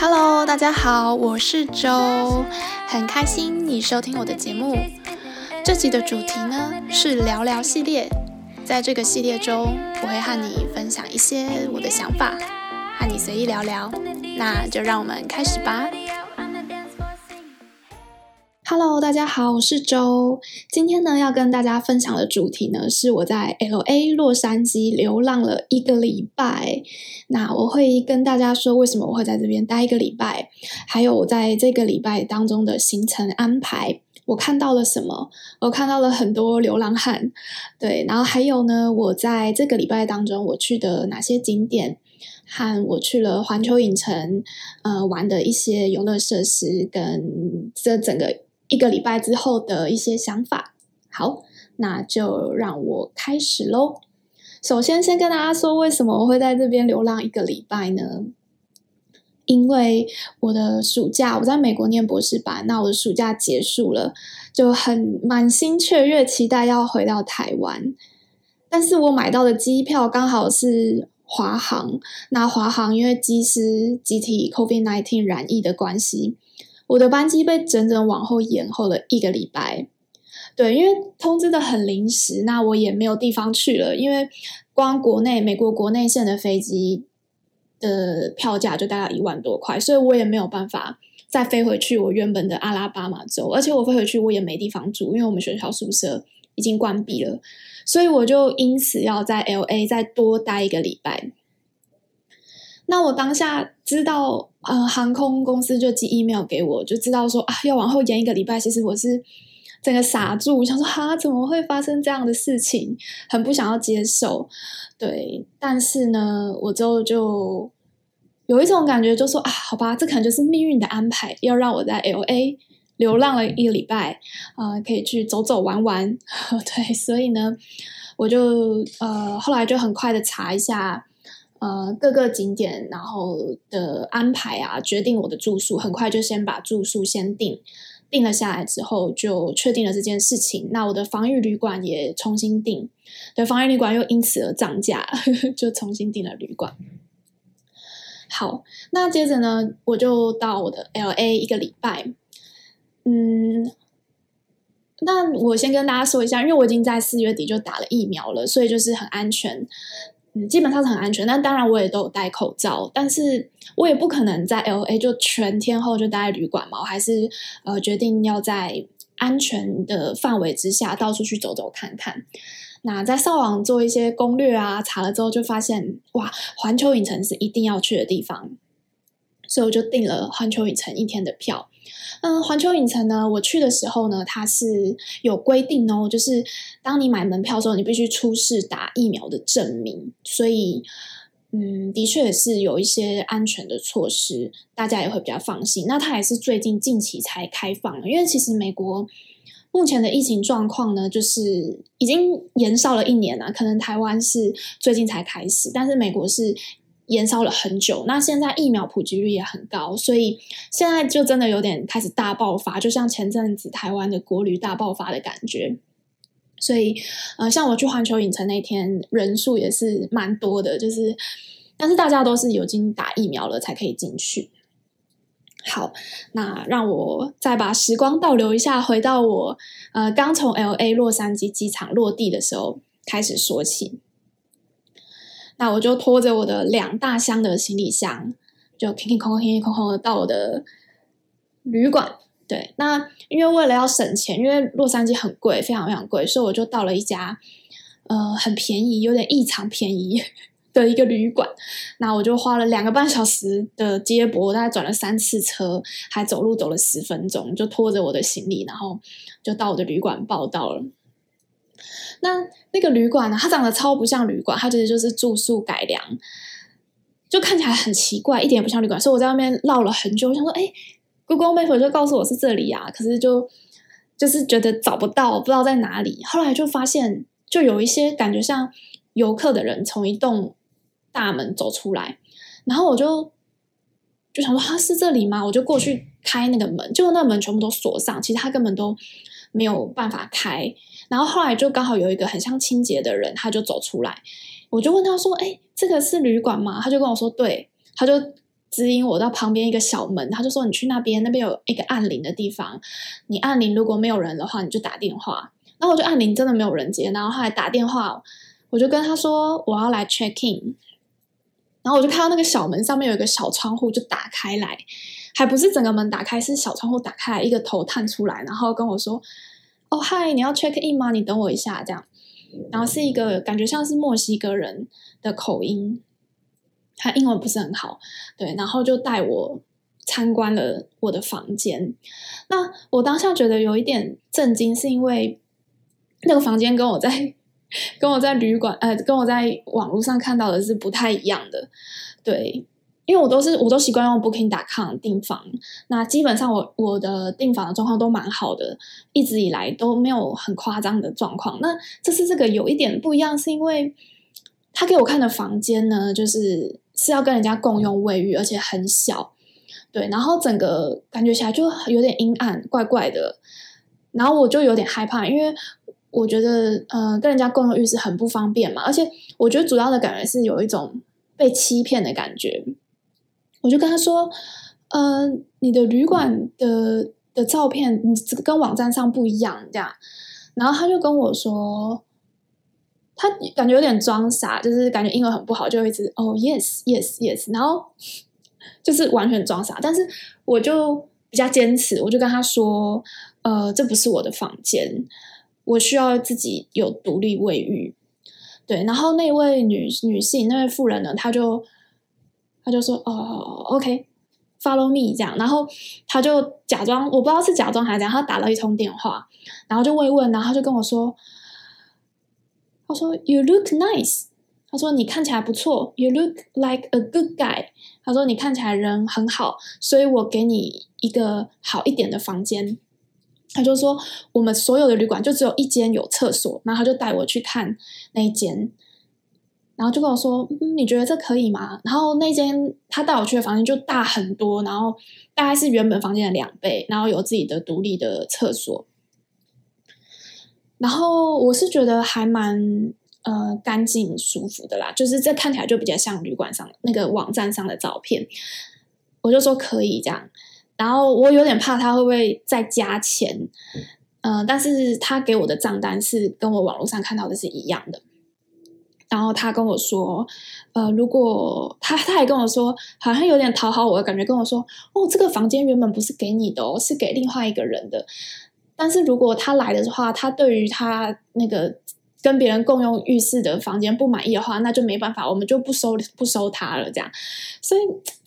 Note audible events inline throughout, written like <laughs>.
Hello，大家好，我是周，很开心你收听我的节目。这集的主题呢是聊聊系列，在这个系列中，我会和你分享一些我的想法，和你随意聊聊。那就让我们开始吧。Hello，大家好，我是周。今天呢，要跟大家分享的主题呢，是我在 LA 洛杉矶流浪了一个礼拜。那我会跟大家说，为什么我会在这边待一个礼拜，还有我在这个礼拜当中的行程安排，我看到了什么？我看到了很多流浪汉，对，然后还有呢，我在这个礼拜当中我去的哪些景点，和我去了环球影城，呃，玩的一些游乐设施，跟这整个。一个礼拜之后的一些想法，好，那就让我开始喽。首先，先跟大家说，为什么我会在这边流浪一个礼拜呢？因为我的暑假我在美国念博士班，那我的暑假结束了，就很满心雀跃，期待要回到台湾。但是我买到的机票刚好是华航，那华航因为机师集体 COVID-19 染疫的关系。我的班机被整整往后延后了一个礼拜，对，因为通知的很临时，那我也没有地方去了，因为光国内美国国内线的飞机的票价就大概一万多块，所以我也没有办法再飞回去我原本的阿拉巴马州，而且我飞回去我也没地方住，因为我们学校宿舍已经关闭了，所以我就因此要在 LA 再多待一个礼拜。那我当下知道，呃，航空公司就寄 email 给我，就知道说啊，要往后延一个礼拜。其实我是整个傻住，想说哈，怎么会发生这样的事情？很不想要接受，对。但是呢，我之后就有一种感觉，就说啊，好吧，这可能就是命运的安排，要让我在 LA 流浪了一个礼拜，啊、可以去走走玩玩。<laughs> 对，所以呢，我就呃，后来就很快的查一下。呃，各个景点，然后的安排啊，决定我的住宿，很快就先把住宿先定，定了下来之后，就确定了这件事情。那我的防御旅馆也重新订，对，防御旅馆又因此而涨价，<laughs> 就重新订了旅馆。好，那接着呢，我就到我的 LA 一个礼拜。嗯，那我先跟大家说一下，因为我已经在四月底就打了疫苗了，所以就是很安全。基本上是很安全，但当然我也都有戴口罩，但是我也不可能在 LA 就全天候就待在旅馆嘛，我还是呃决定要在安全的范围之下到处去走走看看。那在上网做一些攻略啊，查了之后就发现哇，环球影城是一定要去的地方，所以我就订了环球影城一天的票。嗯，环球影城呢，我去的时候呢，它是有规定哦，就是当你买门票的时候，你必须出示打疫苗的证明。所以，嗯，的确也是有一些安全的措施，大家也会比较放心。那它也是最近近期才开放，因为其实美国目前的疫情状况呢，就是已经延烧了一年了，可能台湾是最近才开始，但是美国是。延烧了很久，那现在疫苗普及率也很高，所以现在就真的有点开始大爆发，就像前阵子台湾的国旅大爆发的感觉。所以，呃，像我去环球影城那天，人数也是蛮多的，就是，但是大家都是已经打疫苗了才可以进去。好，那让我再把时光倒流一下，回到我呃刚从 LA 洛杉矶机场落地的时候开始说起。那我就拖着我的两大箱的行李箱，就空空空空空空的到我的旅馆。对，那因为为了要省钱，因为洛杉矶很贵，非常非常贵，所以我就到了一家呃很便宜，有点异常便宜的一个旅馆。那我就花了两个半小时的接驳，大概转了三次车，还走路走了十分钟，就拖着我的行李，然后就到我的旅馆报到了。那那个旅馆呢？它长得超不像旅馆，它其实就是住宿改良，就看起来很奇怪，一点也不像旅馆。所以我在外面绕了很久，我想说，哎，Google Map 就告诉我是这里啊，可是就就是觉得找不到，不知道在哪里。后来就发现，就有一些感觉像游客的人从一栋大门走出来，然后我就就想说，他是这里吗？我就过去开那个门，结果那个门全部都锁上，其实他根本都没有办法开。然后后来就刚好有一个很像清洁的人，他就走出来，我就问他说：“哎，这个是旅馆吗？”他就跟我说：“对。”他就指引我到旁边一个小门，他就说：“你去那边，那边有一个按铃的地方，你按铃，如果没有人的话，你就打电话。”然后我就按铃，真的没有人接，然后后来打电话，我就跟他说我要来 check in，然后我就看到那个小门上面有一个小窗户，就打开来，还不是整个门打开，是小窗户打开，一个头探出来，然后跟我说：“哦，嗨，你要 check in 吗？你等我一下。”这样，然后是一个感觉像是墨西哥人的口音。他英文不是很好，对，然后就带我参观了我的房间。那我当下觉得有一点震惊，是因为那个房间跟我在跟我在旅馆，呃，跟我在网络上看到的是不太一样的。对，因为我都是我都习惯用 Booking.com 订房，那基本上我我的订房的状况都蛮好的，一直以来都没有很夸张的状况。那这次这个有一点不一样，是因为他给我看的房间呢，就是。是要跟人家共用卫浴，而且很小，对，然后整个感觉起来就有点阴暗，怪怪的。然后我就有点害怕，因为我觉得，呃，跟人家共用浴室很不方便嘛。而且我觉得主要的感觉是有一种被欺骗的感觉。我就跟他说：“呃，你的旅馆的的照片，你跟网站上不一样，这样。”然后他就跟我说。他感觉有点装傻，就是感觉英文很不好，就一直哦，yes yes yes，然后就是完全装傻。但是我就比较坚持，我就跟他说，呃，这不是我的房间，我需要自己有独立卫浴。对，然后那位女女性，那位妇人呢，她就他就说，哦，OK，follow me 这样，然后他就假装，我不知道是假装还是怎样，他打了一通电话，然后就慰问，然后他就跟我说。他说：“You look nice。”他说：“你看起来不错。”You look like a good guy。他说：“你看起来人很好，所以我给你一个好一点的房间。”他就说：“我们所有的旅馆就只有一间有厕所。”然后他就带我去看那一间，然后就跟我说：“嗯，你觉得这可以吗？”然后那间他带我去的房间就大很多，然后大概是原本房间的两倍，然后有自己的独立的厕所。然后我是觉得还蛮呃干净舒服的啦，就是这看起来就比较像旅馆上那个网站上的照片，我就说可以这样。然后我有点怕他会不会再加钱，嗯、呃，但是他给我的账单是跟我网络上看到的是一样的。然后他跟我说，呃，如果他他还跟我说，好像有点讨好我的感觉，跟我说，哦，这个房间原本不是给你的哦，是给另外一个人的。但是如果他来的话，他对于他那个跟别人共用浴室的房间不满意的话，那就没办法，我们就不收不收他了。这样，所以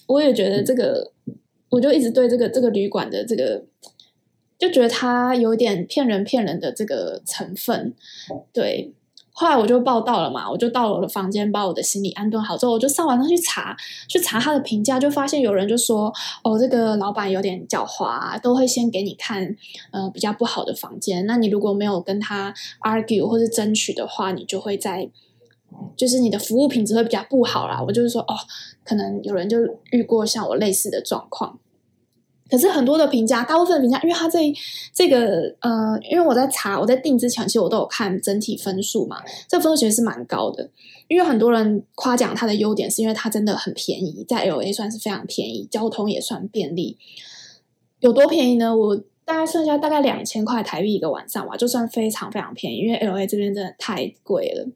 我也觉得这个，我就一直对这个这个旅馆的这个，就觉得他有点骗人骗人的这个成分，对。后来我就报到了嘛，我就到了我的房间，把我的行李安顿好之后，我就上网上去查，去查他的评价，就发现有人就说，哦，这个老板有点狡猾，都会先给你看，呃，比较不好的房间。那你如果没有跟他 argue 或是争取的话，你就会在，就是你的服务品质会比较不好啦。我就是说，哦，可能有人就遇过像我类似的状况。可是很多的评价，大部分的评价，因为他这这个呃，因为我在查，我在订之前，其实我都有看整体分数嘛，这分数其实是蛮高的。因为很多人夸奖它的优点，是因为它真的很便宜，在 LA 算是非常便宜，交通也算便利。有多便宜呢？我大概剩下大概两千块台币一个晚上吧，就算非常非常便宜。因为 LA 这边真的太贵了。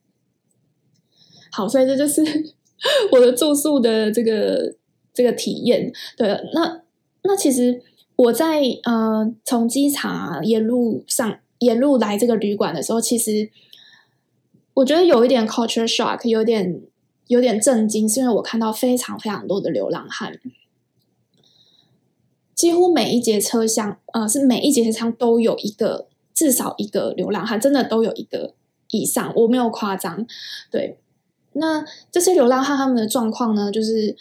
好，所以这就是 <laughs> 我的住宿的这个这个体验。对，那。那其实我在呃从机场啊沿路上沿路来这个旅馆的时候，其实我觉得有一点 culture shock，有点有点震惊，是因为我看到非常非常多的流浪汉，几乎每一节车厢，呃，是每一节车厢都有一个至少一个流浪汉，真的都有一个以上，我没有夸张。对，那这些流浪汉他们的状况呢，就是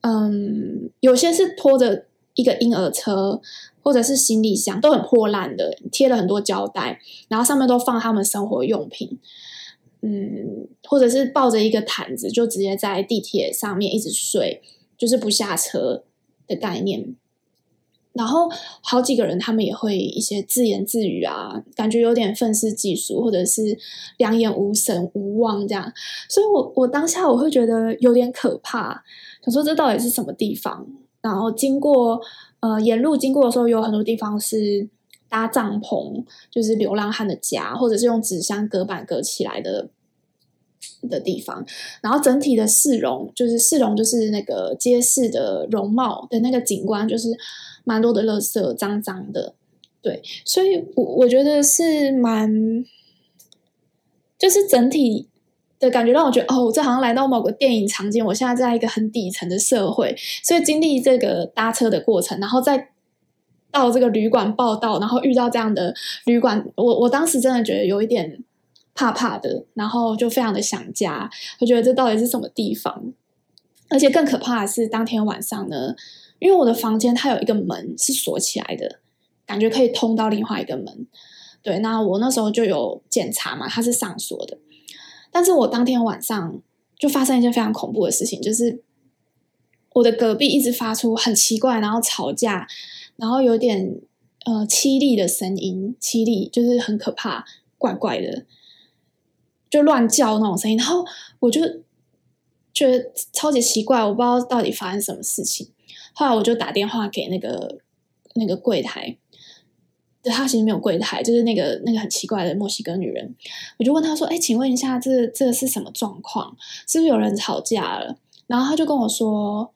嗯，有些是拖着。一个婴儿车，或者是行李箱都很破烂的，贴了很多胶带，然后上面都放他们生活用品，嗯，或者是抱着一个毯子，就直接在地铁上面一直睡，就是不下车的概念。然后好几个人，他们也会一些自言自语啊，感觉有点愤世嫉俗，或者是两眼无神无望这样。所以我我当下我会觉得有点可怕，想说这到底是什么地方？然后经过呃沿路经过的时候，有很多地方是搭帐篷，就是流浪汉的家，或者是用纸箱隔板隔起来的。的地方，然后整体的市容就是市容，就是那个街市的容貌的那个景观，就是蛮多的垃圾，脏脏的，对，所以我我觉得是蛮，就是整体的感觉让我觉得，哦，这好像来到某个电影场景，我现在在一个很底层的社会，所以经历这个搭车的过程，然后再到这个旅馆报到，然后遇到这样的旅馆，我我当时真的觉得有一点。怕怕的，然后就非常的想家。我觉得这到底是什么地方？而且更可怕的是，当天晚上呢，因为我的房间它有一个门是锁起来的，感觉可以通到另外一个门。对，那我那时候就有检查嘛，它是上锁的。但是我当天晚上就发生一件非常恐怖的事情，就是我的隔壁一直发出很奇怪，然后吵架，然后有点呃凄厉的声音，凄厉就是很可怕，怪怪的。就乱叫那种声音，然后我就觉得超级奇怪，我不知道到底发生什么事情。后来我就打电话给那个那个柜台，对，他其实没有柜台，就是那个那个很奇怪的墨西哥女人。我就问他说：“哎，请问一下，这这是什么状况？是不是有人吵架了？”然后他就跟我说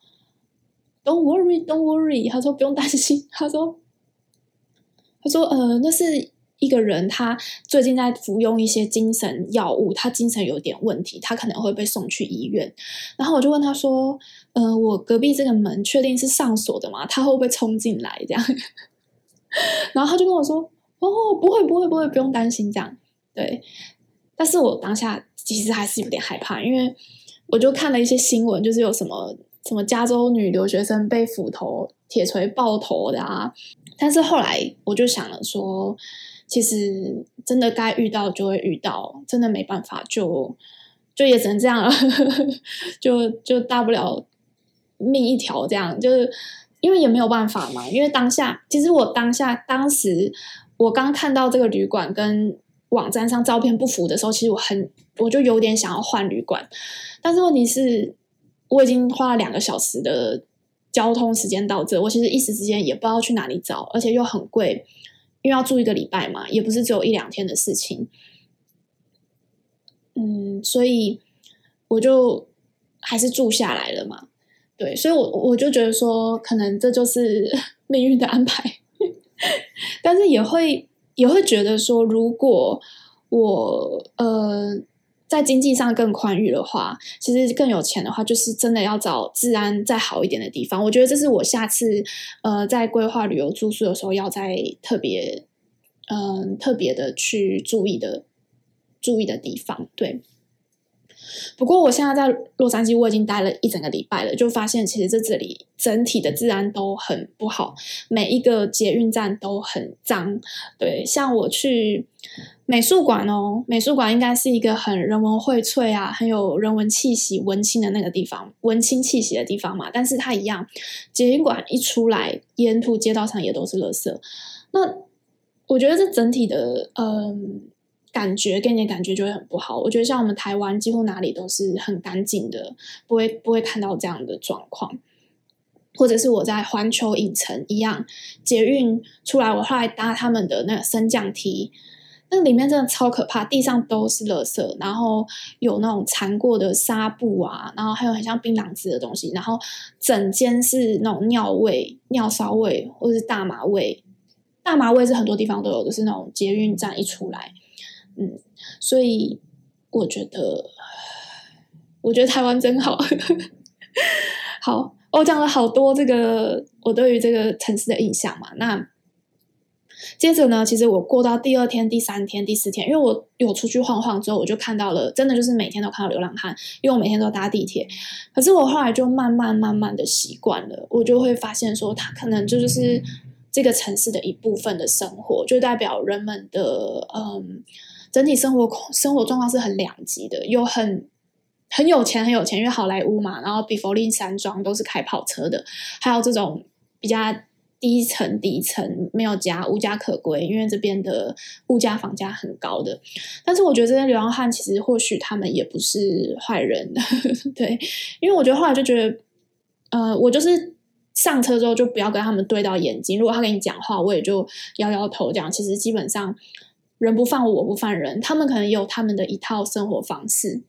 ：“Don't worry, don't worry。”他说：“不用担心。”他说：“他说呃，那是。”一个人，他最近在服用一些精神药物，他精神有点问题，他可能会被送去医院。然后我就问他说：“呃，我隔壁这个门确定是上锁的吗？他会不会冲进来？”这样，<laughs> 然后他就跟我说：“哦，不会，不会，不会，不用担心。”这样，对。但是我当下其实还是有点害怕，因为我就看了一些新闻，就是有什么什么加州女留学生被斧头、铁锤爆头的啊。但是后来我就想了说。其实真的该遇到就会遇到，真的没办法就就也只能这样了，<laughs> 就就大不了命一条这样，就是因为也没有办法嘛。因为当下其实我当下当时我刚看到这个旅馆跟网站上照片不符的时候，其实我很我就有点想要换旅馆，但是问题是我已经花了两个小时的交通时间到这，我其实一时之间也不知道去哪里找，而且又很贵。因为要住一个礼拜嘛，也不是只有一两天的事情，嗯，所以我就还是住下来了嘛。对，所以我我就觉得说，可能这就是 <laughs> 命运的安排，但是也会也会觉得说，如果我呃。在经济上更宽裕的话，其实更有钱的话，就是真的要找治安再好一点的地方。我觉得这是我下次呃在规划旅游住宿的时候要再特别嗯、特别的去注意的注意的地方。对。不过我现在在洛杉矶，我已经待了一整个礼拜了，就发现其实在这里整体的治安都很不好，每一个捷运站都很脏。对，像我去。美术馆哦，美术馆应该是一个很人文荟萃啊，很有人文气息、文青的那个地方，文青气息的地方嘛。但是它一样，捷运馆一出来，沿途街道上也都是垃圾。那我觉得这整体的嗯感觉，给你的感觉就会很不好。我觉得像我们台湾，几乎哪里都是很干净的，不会不会看到这样的状况。或者是我在环球影城一样，捷运出来，我后来搭他们的那个升降梯。那里面真的超可怕，地上都是垃圾，然后有那种缠过的纱布啊，然后还有很像槟榔汁的东西，然后整间是那种尿味、尿骚味或者是大麻味。大麻味是很多地方都有的，是那种捷运站一出来，嗯，所以我觉得，我觉得台湾真好，<laughs> 好，我讲了好多这个我对于这个城市的印象嘛，那。接着呢，其实我过到第二天、第三天、第四天，因为我有出去晃晃之后，我就看到了，真的就是每天都看到流浪汉，因为我每天都搭地铁。可是我后来就慢慢慢慢的习惯了，我就会发现说，它可能就就是这个城市的一部分的生活，就代表人们的嗯整体生活生活状况是很两极的，有很很有钱很有钱，因为好莱坞嘛，然后比佛利山庄都是开跑车的，还有这种比较。低层底层没有家，无家可归，因为这边的物价房价很高的。但是我觉得这些流浪汉其实或许他们也不是坏人，<laughs> 对，因为我觉得后来就觉得，呃，我就是上车之后就不要跟他们对到眼睛，如果他跟你讲话，我也就摇摇头这样。其实基本上人不犯我，我不犯人，他们可能有他们的一套生活方式。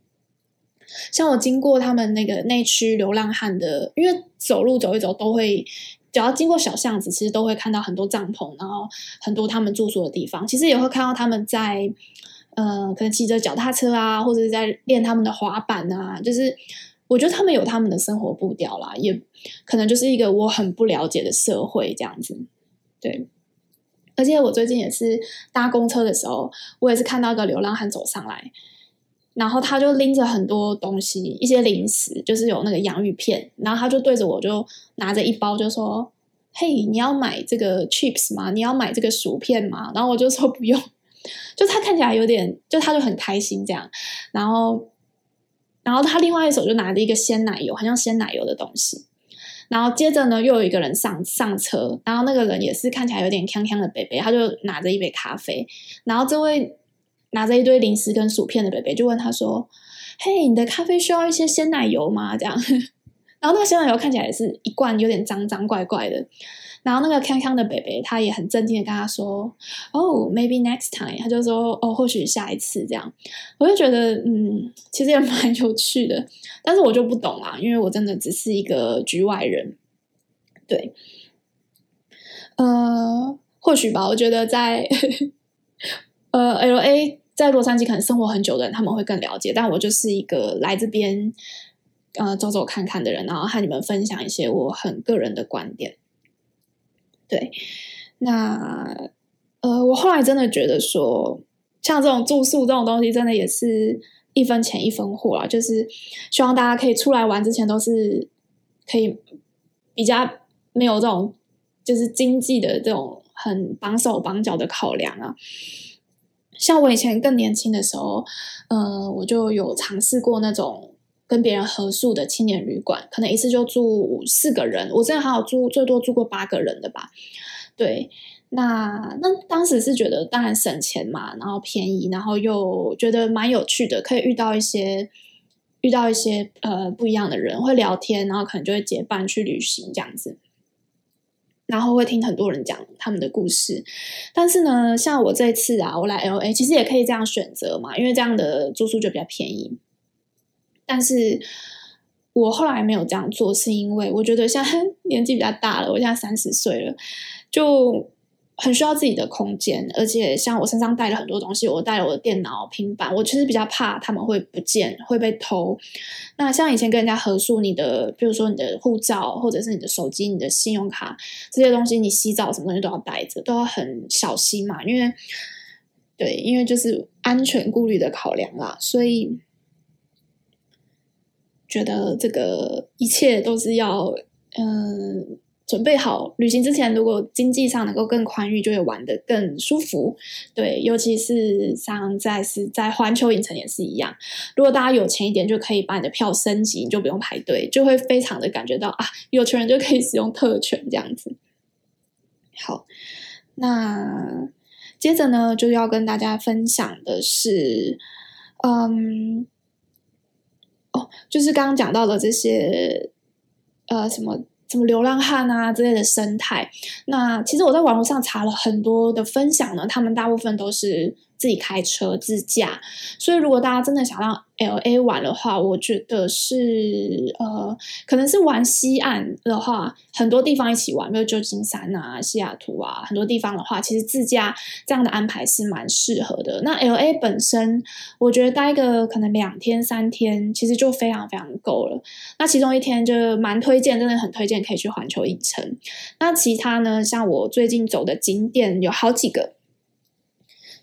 像我经过他们那个内区流浪汉的，因为走路走一走都会，只要经过小巷子，其实都会看到很多帐篷，然后很多他们住宿的地方。其实也会看到他们在，呃，可能骑着脚踏车啊，或者是在练他们的滑板啊。就是我觉得他们有他们的生活步调啦，也可能就是一个我很不了解的社会这样子。对，而且我最近也是搭公车的时候，我也是看到一个流浪汉走上来。然后他就拎着很多东西，一些零食，就是有那个洋芋片。然后他就对着我就拿着一包，就说：“嘿，你要买这个 chips 吗？你要买这个薯片吗？”然后我就说 <laughs> 不用。就他看起来有点，就他就很开心这样。然后，然后他另外一手就拿着一个鲜奶油，好像鲜奶油的东西。然后接着呢，又有一个人上上车，然后那个人也是看起来有点锵锵的伯伯，他就拿着一杯咖啡。然后这位。拿着一堆零食跟薯片的北北就问他说：“嘿，你的咖啡需要一些鲜奶油吗？”这样，<laughs> 然后那个鲜奶油看起来也是一罐有点脏脏怪怪的。然后那个康康的北北他也很镇定的跟他说：“哦，maybe next time。”他就说：“哦，或许下一次。”这样，我就觉得嗯，其实也蛮有趣的。但是我就不懂啦，因为我真的只是一个局外人。对，呃，或许吧。我觉得在呃，LA。在洛杉矶可能生活很久的人，他们会更了解。但我就是一个来这边呃走走看看的人，然后和你们分享一些我很个人的观点。对，那呃，我后来真的觉得说，像这种住宿这种东西，真的也是一分钱一分货啊。就是希望大家可以出来玩之前，都是可以比较没有这种就是经济的这种很绑手绑脚的考量啊。像我以前更年轻的时候，呃，我就有尝试过那种跟别人合宿的青年旅馆，可能一次就住四个人。我真的还有住最多住过八个人的吧？对，那那当时是觉得当然省钱嘛，然后便宜，然后又觉得蛮有趣的，可以遇到一些遇到一些呃不一样的人，会聊天，然后可能就会结伴去旅行这样子。然后会听很多人讲他们的故事，但是呢，像我这次啊，我来 LA 其实也可以这样选择嘛，因为这样的住宿就比较便宜。但是我后来没有这样做，是因为我觉得现在 <laughs> 年纪比较大了，我现在三十岁了，就。很需要自己的空间，而且像我身上带了很多东西，我带了我的电脑、平板，我其实比较怕他们会不见、会被偷。那像以前跟人家合宿，你的比如说你的护照，或者是你的手机、你的信用卡这些东西，你洗澡什么东西都要带着，都要很小心嘛，因为对，因为就是安全顾虑的考量啦，所以觉得这个一切都是要嗯。准备好旅行之前，如果经济上能够更宽裕，就会玩得更舒服。对，尤其是像在是在环球影城也是一样。如果大家有钱一点，就可以把你的票升级，你就不用排队，就会非常的感觉到啊，有钱人就可以使用特权这样子。好，那接着呢，就要跟大家分享的是，嗯，哦，就是刚刚讲到的这些，呃，什么。什么流浪汉啊之类的生态，那其实我在网络上查了很多的分享呢，他们大部分都是。自己开车自驾，所以如果大家真的想让 LA 玩的话，我觉得是呃，可能是玩西岸的话，很多地方一起玩，比如旧金山啊、西雅图啊，很多地方的话，其实自驾这样的安排是蛮适合的。那 LA 本身，我觉得待个可能两天三天，其实就非常非常够了。那其中一天就蛮推荐，真的很推荐可以去环球影城。那其他呢，像我最近走的景点有好几个。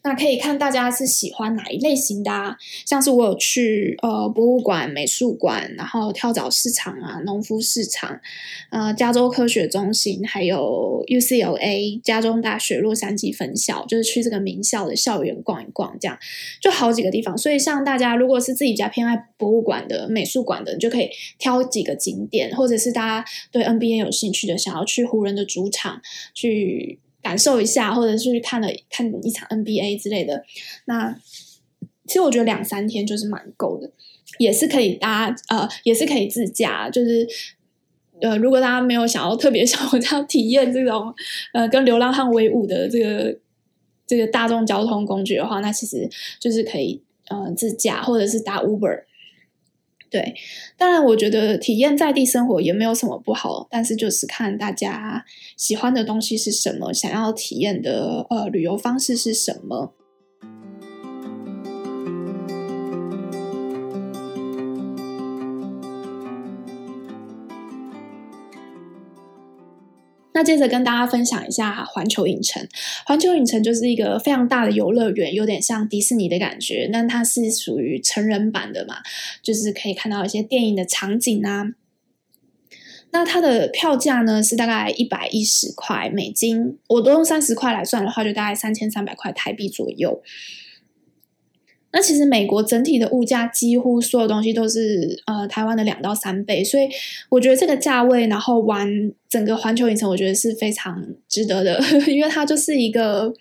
那可以看大家是喜欢哪一类型的啊？像是我有去呃博物馆、美术馆，然后跳蚤市场啊、农夫市场，呃加州科学中心，还有 UCLA 加州大学洛杉矶分校，就是去这个名校的校园逛一逛，这样就好几个地方。所以像大家如果是自己比较偏爱博物馆的、美术馆的，你就可以挑几个景点，或者是大家对 NBA 有兴趣的，想要去湖人的主场去。感受一下，或者是去看了看一场 NBA 之类的，那其实我觉得两三天就是蛮够的，也是可以搭呃，也是可以自驾。就是呃，如果大家没有想要特别想要体验这种 <laughs> 呃跟流浪汉为伍的这个这个大众交通工具的话，那其实就是可以呃自驾或者是搭 Uber。对，当然，我觉得体验在地生活也没有什么不好，但是就是看大家喜欢的东西是什么，想要体验的呃旅游方式是什么。那接着跟大家分享一下环球影城。环球影城就是一个非常大的游乐园，有点像迪士尼的感觉。那它是属于成人版的嘛，就是可以看到一些电影的场景啊。那它的票价呢是大概一百一十块美金，我都用三十块来算的话，就大概三千三百块台币左右。那其实美国整体的物价几乎所有东西都是呃台湾的两到三倍，所以我觉得这个价位，然后玩整个环球影城，我觉得是非常值得的，<laughs> 因为它就是一个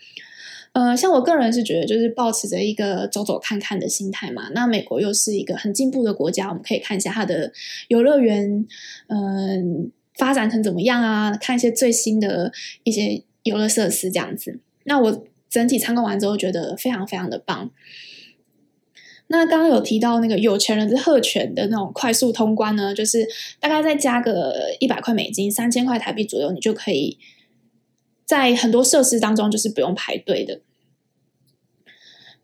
呃，像我个人是觉得就是抱持着一个走走看看的心态嘛。那美国又是一个很进步的国家，我们可以看一下它的游乐园，嗯、呃，发展成怎么样啊？看一些最新的一些游乐设施这样子。那我整体参观完之后，觉得非常非常的棒。那刚刚有提到那个有钱人的特权的那种快速通关呢，就是大概再加个一百块美金，三千块台币左右，你就可以在很多设施当中就是不用排队的。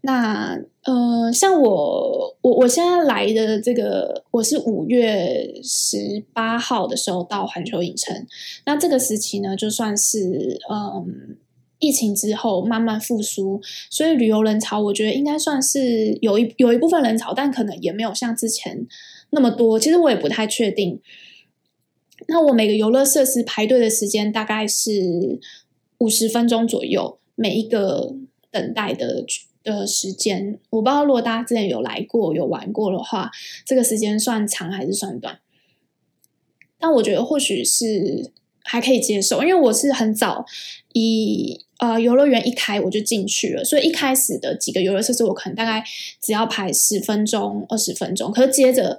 那呃，像我我我现在来的这个，我是五月十八号的时候到环球影城，那这个时期呢，就算是嗯。疫情之后慢慢复苏，所以旅游人潮我觉得应该算是有一有一部分人潮，但可能也没有像之前那么多。其实我也不太确定。那我每个游乐设施排队的时间大概是五十分钟左右，每一个等待的的时间，我不知道如果大家之前有来过有玩过的话，这个时间算长还是算短？但我觉得或许是还可以接受，因为我是很早以。呃，游乐园一开我就进去了，所以一开始的几个游乐设施我可能大概只要排十分钟、二十分钟，可是接着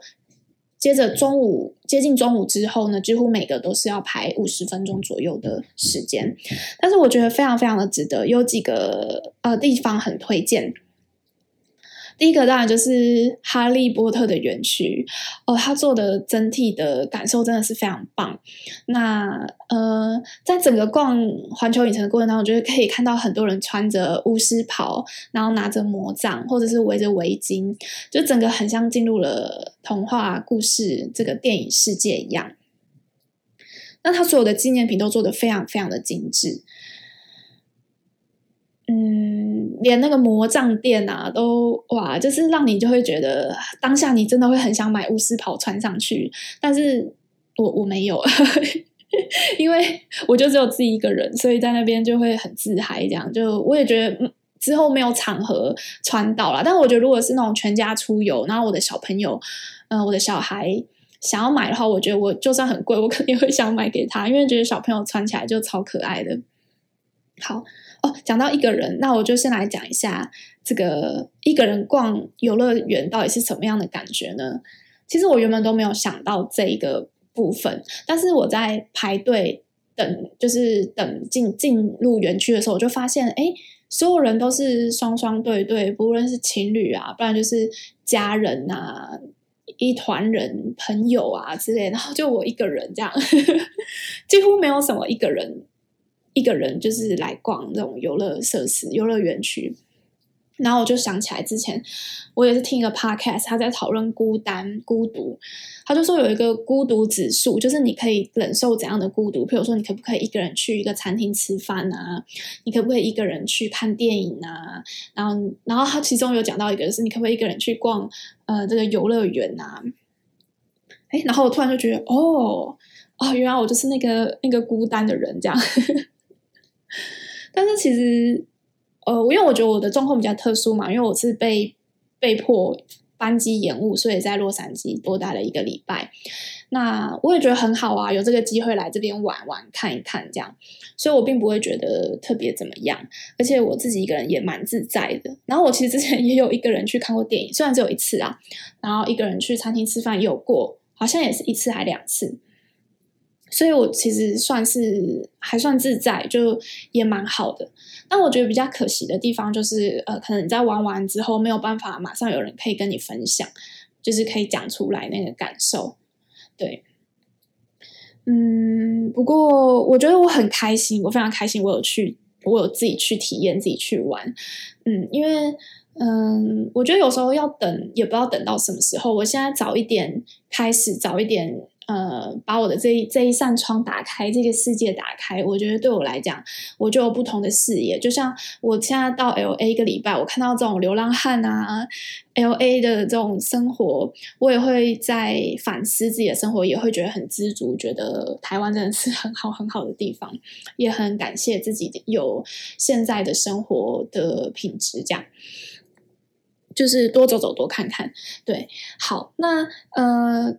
接着中午接近中午之后呢，几乎每个都是要排五十分钟左右的时间，但是我觉得非常非常的值得，有几个呃地方很推荐。第一个当然就是哈利波特的园区哦，他做的整体的感受真的是非常棒。那呃，在整个逛环球影城的过程当中，就是可以看到很多人穿着巫师袍，然后拿着魔杖，或者是围着围巾，就整个很像进入了童话故事这个电影世界一样。那他所有的纪念品都做得非常非常的精致。嗯，连那个魔杖店啊，都哇，就是让你就会觉得当下你真的会很想买巫师袍穿上去。但是我我没有，<laughs> 因为我就只有自己一个人，所以在那边就会很自嗨。这样就我也觉得之后没有场合穿到了。但我觉得如果是那种全家出游，然后我的小朋友，嗯、我的小孩想要买的话，我觉得我就算很贵，我肯定会想买给他，因为觉得小朋友穿起来就超可爱的。好。哦，讲到一个人，那我就先来讲一下这个一个人逛游乐园到底是什么样的感觉呢？其实我原本都没有想到这一个部分，但是我在排队等，就是等进进入园区的时候，我就发现，哎，所有人都是双双对对，不论是情侣啊，不然就是家人啊，一团人、朋友啊之类，然后就我一个人这样，<laughs> 几乎没有什么一个人。一个人就是来逛这种游乐设施、游乐园区，然后我就想起来之前我也是听一个 podcast，他在讨论孤单、孤独。他就说有一个孤独指数，就是你可以忍受怎样的孤独？譬如说，你可不可以一个人去一个餐厅吃饭啊？你可不可以一个人去看电影啊？然后，然后他其中有讲到一个是，你可不可以一个人去逛呃这个游乐园啊？哎，然后我突然就觉得，哦哦，原来我就是那个那个孤单的人这样。<laughs> 但是其实。呃，因为我觉得我的状况比较特殊嘛，因为我是被被迫班机延误，所以在洛杉矶多待了一个礼拜。那我也觉得很好啊，有这个机会来这边玩玩看一看这样，所以我并不会觉得特别怎么样，而且我自己一个人也蛮自在的。然后我其实之前 <laughs> 也有一个人去看过电影，虽然只有一次啊，然后一个人去餐厅吃饭也有过，好像也是一次还两次。所以我其实算是还算自在，就也蛮好的。但我觉得比较可惜的地方就是，呃，可能你在玩完之后没有办法马上有人可以跟你分享，就是可以讲出来那个感受。对，嗯，不过我觉得我很开心，我非常开心，我有去，我有自己去体验，自己去玩。嗯，因为，嗯，我觉得有时候要等，也不知道等到什么时候。我现在早一点开始，早一点。呃，把我的这一这一扇窗打开，这个世界打开，我觉得对我来讲，我就有不同的视野。就像我现在到 LA 一个礼拜，我看到这种流浪汉啊，LA 的这种生活，我也会在反思自己的生活，也会觉得很知足，觉得台湾真的是很好很好的地方，也很感谢自己有现在的生活的品质，这样就是多走走，多看看。对，好，那呃。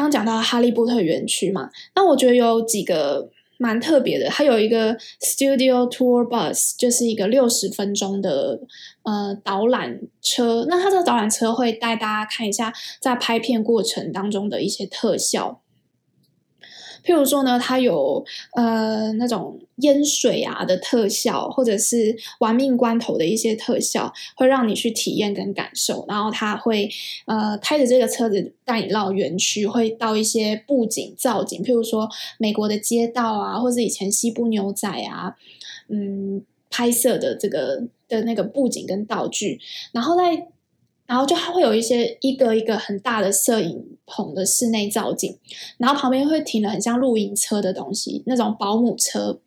刚讲到哈利波特园区嘛，那我觉得有几个蛮特别的。它有一个 Studio Tour Bus，就是一个六十分钟的呃导览车。那它这个导览车会带大家看一下在拍片过程当中的一些特效。譬如说呢，它有呃那种淹水啊的特效，或者是玩命关头的一些特效，会让你去体验跟感受。然后它会呃开着这个车子带你绕园区，会到一些布景造景，譬如说美国的街道啊，或者以前西部牛仔啊，嗯，拍摄的这个的那个布景跟道具，然后在。然后就还会有一些一个一个很大的摄影棚的室内造景，然后旁边会停了很像露营车的东西，那种保姆车。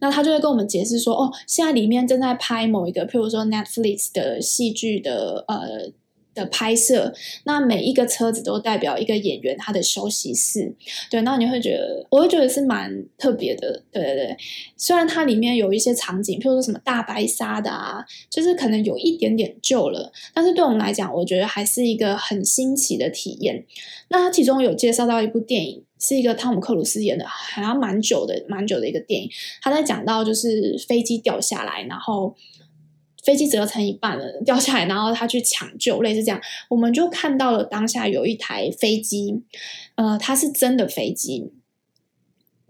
那他就会跟我们解释说，哦，现在里面正在拍某一个，譬如说 Netflix 的戏剧的呃。的拍摄，那每一个车子都代表一个演员他的休息室，对，那你会觉得，我会觉得是蛮特别的，对对对。虽然它里面有一些场景，譬如说什么大白鲨的啊，就是可能有一点点旧了，但是对我们来讲，我觉得还是一个很新奇的体验。那它其中有介绍到一部电影，是一个汤姆克鲁斯演的，好像蛮久的，蛮久的一个电影。他在讲到就是飞机掉下来，然后。飞机折成一半了，掉下来，然后他去抢救，类似这样，我们就看到了当下有一台飞机，呃，它是真的飞机，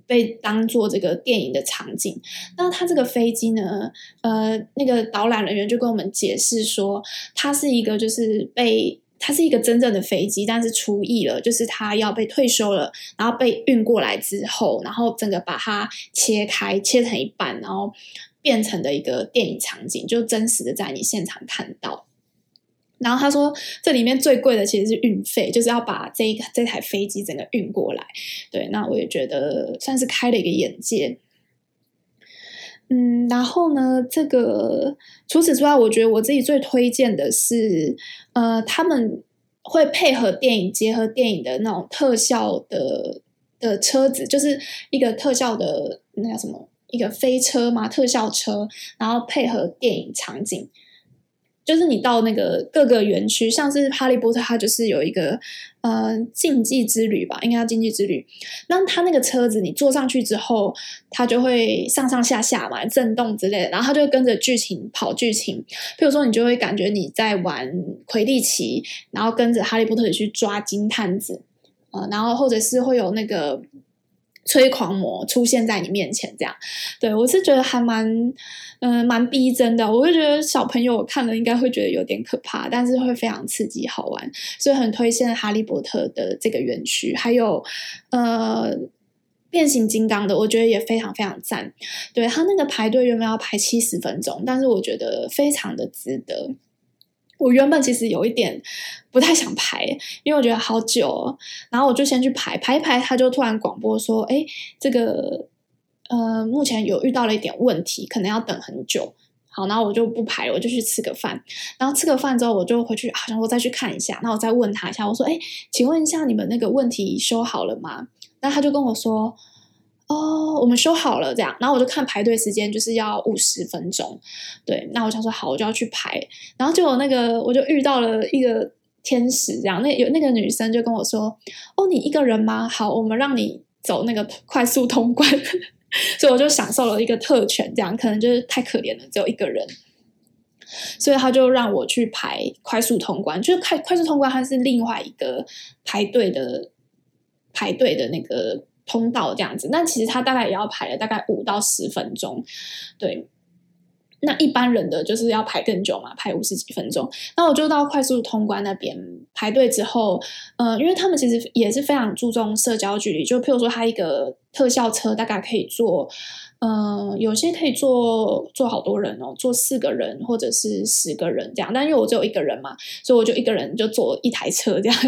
被当做这个电影的场景。那它这个飞机呢，呃，那个导览人员就跟我们解释说，它是一个就是被它是一个真正的飞机，但是出役了，就是它要被退休了，然后被运过来之后，然后整个把它切开，切成一半，然后。变成的一个电影场景，就真实的在你现场看到。然后他说，这里面最贵的其实是运费，就是要把这一个这台飞机整个运过来。对，那我也觉得算是开了一个眼界。嗯，然后呢，这个除此之外，我觉得我自己最推荐的是，呃，他们会配合电影，结合电影的那种特效的的车子，就是一个特效的那叫什么？一个飞车嘛，特效车，然后配合电影场景，就是你到那个各个园区，像是哈利波特，它就是有一个呃禁忌之旅吧，应该叫禁忌之旅。那它那个车子，你坐上去之后，它就会上上下下嘛，震动之类的，然后它就会跟着剧情跑剧情。譬如说，你就会感觉你在玩魁地奇，然后跟着哈利波特去抓金探子，呃，然后或者是会有那个。催狂魔出现在你面前，这样，对，我是觉得还蛮，嗯、蛮逼真的。我会觉得小朋友看了应该会觉得有点可怕，但是会非常刺激好玩，所以很推荐哈利波特的这个园区。还有，呃，变形金刚的，我觉得也非常非常赞。对，他那个排队原本要排七十分钟，但是我觉得非常的值得。我原本其实有一点不太想排，因为我觉得好久，然后我就先去排排一排，他就突然广播说：“哎，这个呃，目前有遇到了一点问题，可能要等很久。”好，然后我就不排了，我就去吃个饭。然后吃个饭之后，我就回去，好像我再去看一下。那我再问他一下，我说：“哎，请问一下，你们那个问题修好了吗？”那他就跟我说：“哦，我们修好了。”这样。然后我就看排队时间就是要五十分钟。对，那我想说好，我就要去排。然后就有那个，我就遇到了一个天使，这样。那有那个女生就跟我说：“哦，你一个人吗？好，我们让你走那个快速通关。”所以我就享受了一个特权，这样可能就是太可怜了，只有一个人，所以他就让我去排快速通关，就是快快速通关，它是另外一个排队的排队的那个通道这样子，那其实他大概也要排了大概五到十分钟，对。那一般人的就是要排更久嘛，排五十几分钟。那我就到快速通关那边排队之后，呃，因为他们其实也是非常注重社交距离，就譬如说，他一个特效车大概可以坐，呃，有些可以坐坐好多人哦，坐四个人或者是十个人这样。但因为我只有一个人嘛，所以我就一个人就坐一台车这样。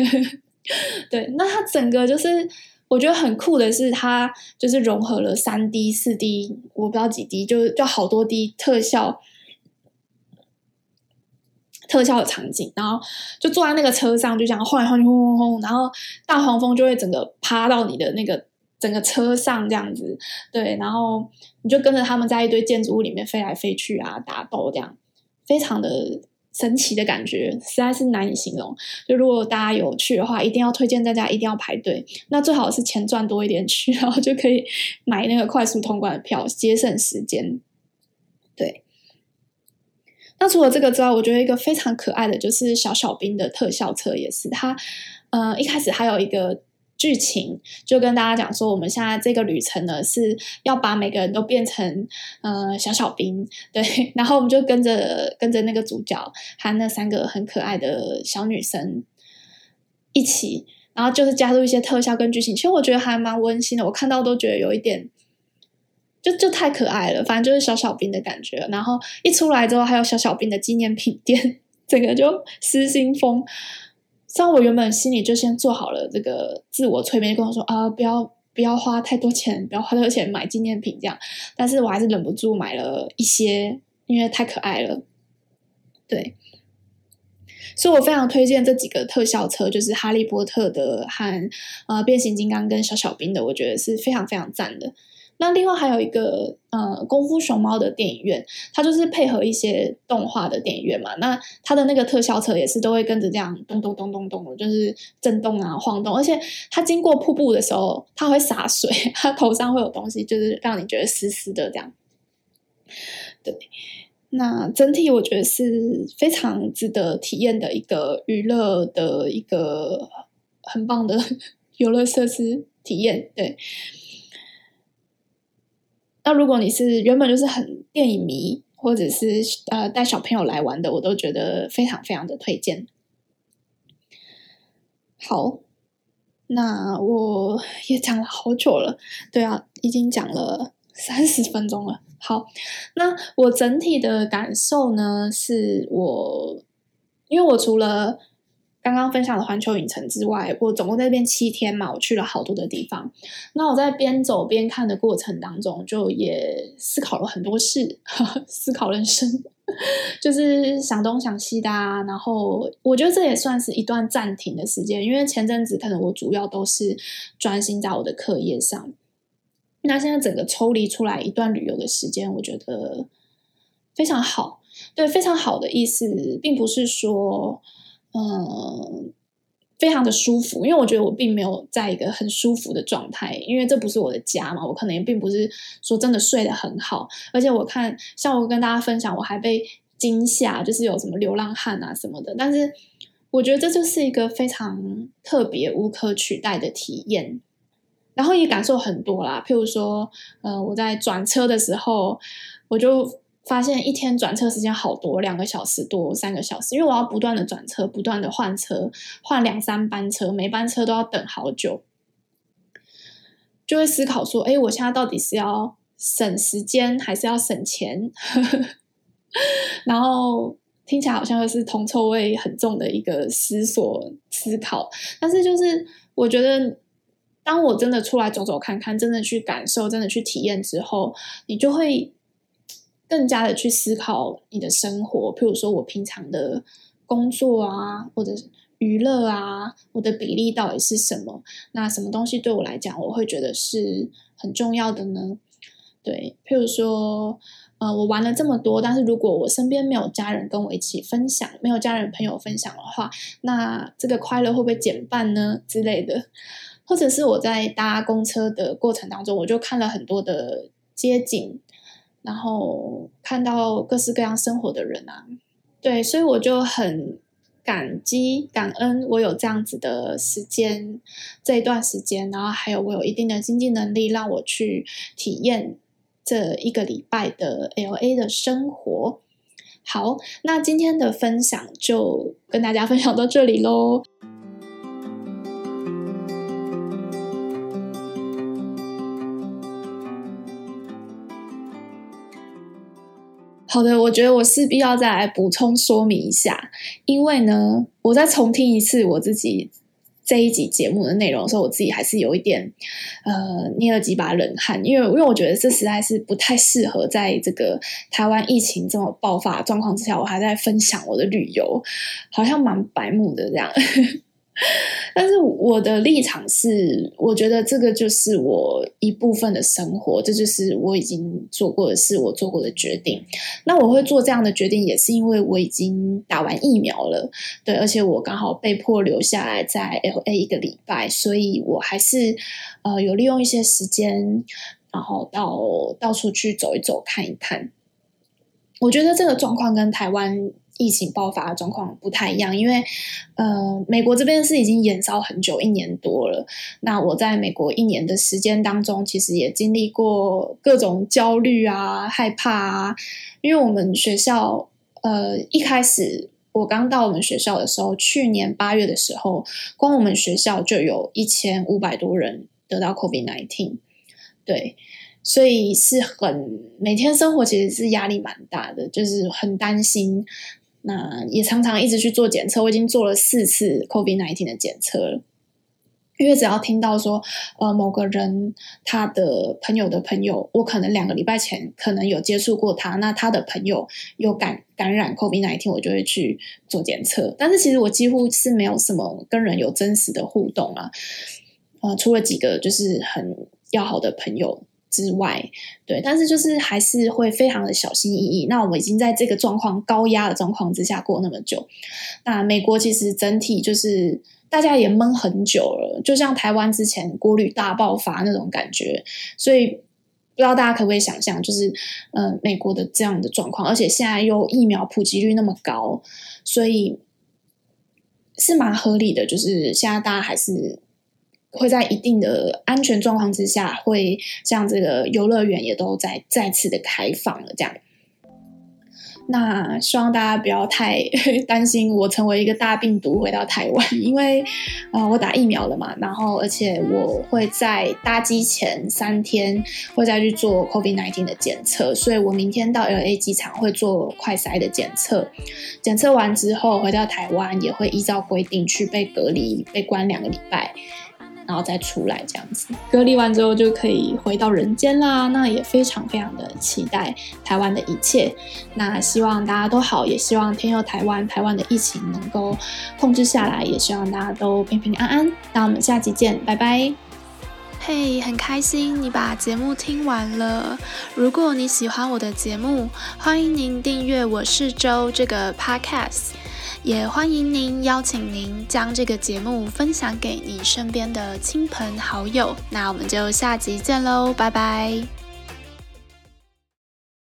<laughs> 对，那他整个就是。我觉得很酷的是，它就是融合了三 D、四 D，我不知道几 D，就就好多 D 特效，特效的场景，然后就坐在那个车上，就这样晃来晃去，轰轰轰，然后大黄蜂就会整个趴到你的那个整个车上这样子，对，然后你就跟着他们在一堆建筑物里面飞来飞去啊，打斗这样，非常的。神奇的感觉实在是难以形容。就如果大家有去的话，一定要推荐大家一定要排队。那最好是钱赚多一点去，然后就可以买那个快速通关的票，节省时间。对。那除了这个之外，我觉得一个非常可爱的就是小小兵的特效车，也是它。呃，一开始还有一个。剧情就跟大家讲说，我们现在这个旅程呢，是要把每个人都变成呃小小兵，对，<laughs> 然后我们就跟着跟着那个主角和那三个很可爱的小女生一起，然后就是加入一些特效跟剧情，其实我觉得还蛮温馨的，我看到都觉得有一点就就太可爱了，反正就是小小兵的感觉。然后一出来之后，还有小小兵的纪念品店，<laughs> 整个就失心疯。像我原本心里就先做好了这个自我催眠，跟我说啊，不要不要花太多钱，不要花太多钱买纪念品这样。但是我还是忍不住买了一些，因为太可爱了。对，所以我非常推荐这几个特效车，就是哈利波特的和呃变形金刚跟小小兵的，我觉得是非常非常赞的。那另外还有一个呃功夫熊猫的电影院，它就是配合一些动画的电影院嘛。那它的那个特效车也是都会跟着这样咚咚咚咚咚的，就是震动啊晃动。而且它经过瀑布的时候，它会洒水，<laughs> 它头上会有东西，就是让你觉得湿湿的这样。对，那整体我觉得是非常值得体验的一个娱乐的一个很棒的 <laughs> 游乐设施体验。对。那如果你是原本就是很电影迷，或者是呃带小朋友来玩的，我都觉得非常非常的推荐。好，那我也讲了好久了，对啊，已经讲了三十分钟了。好，那我整体的感受呢，是我因为我除了。刚刚分享的环球影城之外，我总共在那边七天嘛，我去了好多的地方。那我在边走边看的过程当中，就也思考了很多事，<laughs> 思考人生，<laughs> 就是想东想西的。然后我觉得这也算是一段暂停的时间，因为前阵子可能我主要都是专心在我的课业上。那现在整个抽离出来一段旅游的时间，我觉得非常好。对，非常好的意思，并不是说。嗯，非常的舒服，因为我觉得我并没有在一个很舒服的状态，因为这不是我的家嘛，我可能也并不是说真的睡得很好，而且我看像我跟大家分享，我还被惊吓，就是有什么流浪汉啊什么的，但是我觉得这就是一个非常特别、无可取代的体验，然后也感受很多啦，譬如说，呃，我在转车的时候，我就。发现一天转车时间好多，两个小时多，三个小时，因为我要不断的转车，不断的换车，换两三班车，每班车都要等好久。就会思考说，哎，我现在到底是要省时间还是要省钱？<laughs> 然后听起来好像又是铜臭味很重的一个思索思考，但是就是我觉得。当我真的出来走走看看，真的去感受，真的去体验之后，你就会更加的去思考你的生活。譬如说我平常的工作啊，或者娱乐啊，我的比例到底是什么？那什么东西对我来讲，我会觉得是很重要的呢？对，譬如说，呃，我玩了这么多，但是如果我身边没有家人跟我一起分享，没有家人朋友分享的话，那这个快乐会不会减半呢？之类的。或者是我在搭公车的过程当中，我就看了很多的街景，然后看到各式各样生活的人啊，对，所以我就很感激、感恩，我有这样子的时间，这一段时间，然后还有我有一定的经济能力，让我去体验这一个礼拜的 LA 的生活。好，那今天的分享就跟大家分享到这里喽。好的，我觉得我势必要再来补充说明一下，因为呢，我再重听一次我自己这一集节目的内容的时候，我自己还是有一点呃捏了几把冷汗，因为因为我觉得这实在是不太适合在这个台湾疫情这么爆发状况之下，我还在分享我的旅游，好像蛮白目的这样。<laughs> 但是我的立场是，我觉得这个就是我一部分的生活，这就是我已经做过的事，我做过的决定。那我会做这样的决定，也是因为我已经打完疫苗了，对，而且我刚好被迫留下来在 LA 一个礼拜，所以我还是呃有利用一些时间，然后到到处去走一走，看一看。我觉得这个状况跟台湾。疫情爆发的状况不太一样，因为呃，美国这边是已经延烧很久，一年多了。那我在美国一年的时间当中，其实也经历过各种焦虑啊、害怕啊。因为我们学校呃，一开始我刚到我们学校的时候，去年八月的时候，光我们学校就有一千五百多人得到 COVID-19，对，所以是很每天生活其实是压力蛮大的，就是很担心。那也常常一直去做检测，我已经做了四次 COVID-19 的检测了。因为只要听到说，呃，某个人他的朋友的朋友，我可能两个礼拜前可能有接触过他，那他的朋友有感感染 COVID-19，我就会去做检测。但是其实我几乎是没有什么跟人有真实的互动啊，呃，除了几个就是很要好的朋友。之外，对，但是就是还是会非常的小心翼翼。那我们已经在这个状况高压的状况之下过那么久，那美国其实整体就是大家也闷很久了，就像台湾之前国旅大爆发那种感觉。所以不知道大家可不可以想象，就是嗯、呃，美国的这样的状况，而且现在又疫苗普及率那么高，所以是蛮合理的。就是现在大家还是。会在一定的安全状况之下，会像这个游乐园也都在再次的开放了。这样，那希望大家不要太 <laughs> 担心我成为一个大病毒回到台湾，<laughs> 因为啊、我打疫苗了嘛，然后而且我会在搭机前三天会再去做 COVID-19 的检测，所以我明天到 LA 机场会做快筛的检测，检测完之后回到台湾也会依照规定去被隔离，被关两个礼拜。然后再出来这样子，隔离完之后就可以回到人间啦。那也非常非常的期待台湾的一切。那希望大家都好，也希望天佑台湾，台湾的疫情能够控制下来，也希望大家都平平安安。那我们下集见，拜拜。嘿，很开心你把节目听完了。如果你喜欢我的节目，欢迎您订阅我是周这个 podcast。也欢迎您邀请您将这个节目分享给你身边的亲朋好友。那我们就下集见喽，拜拜。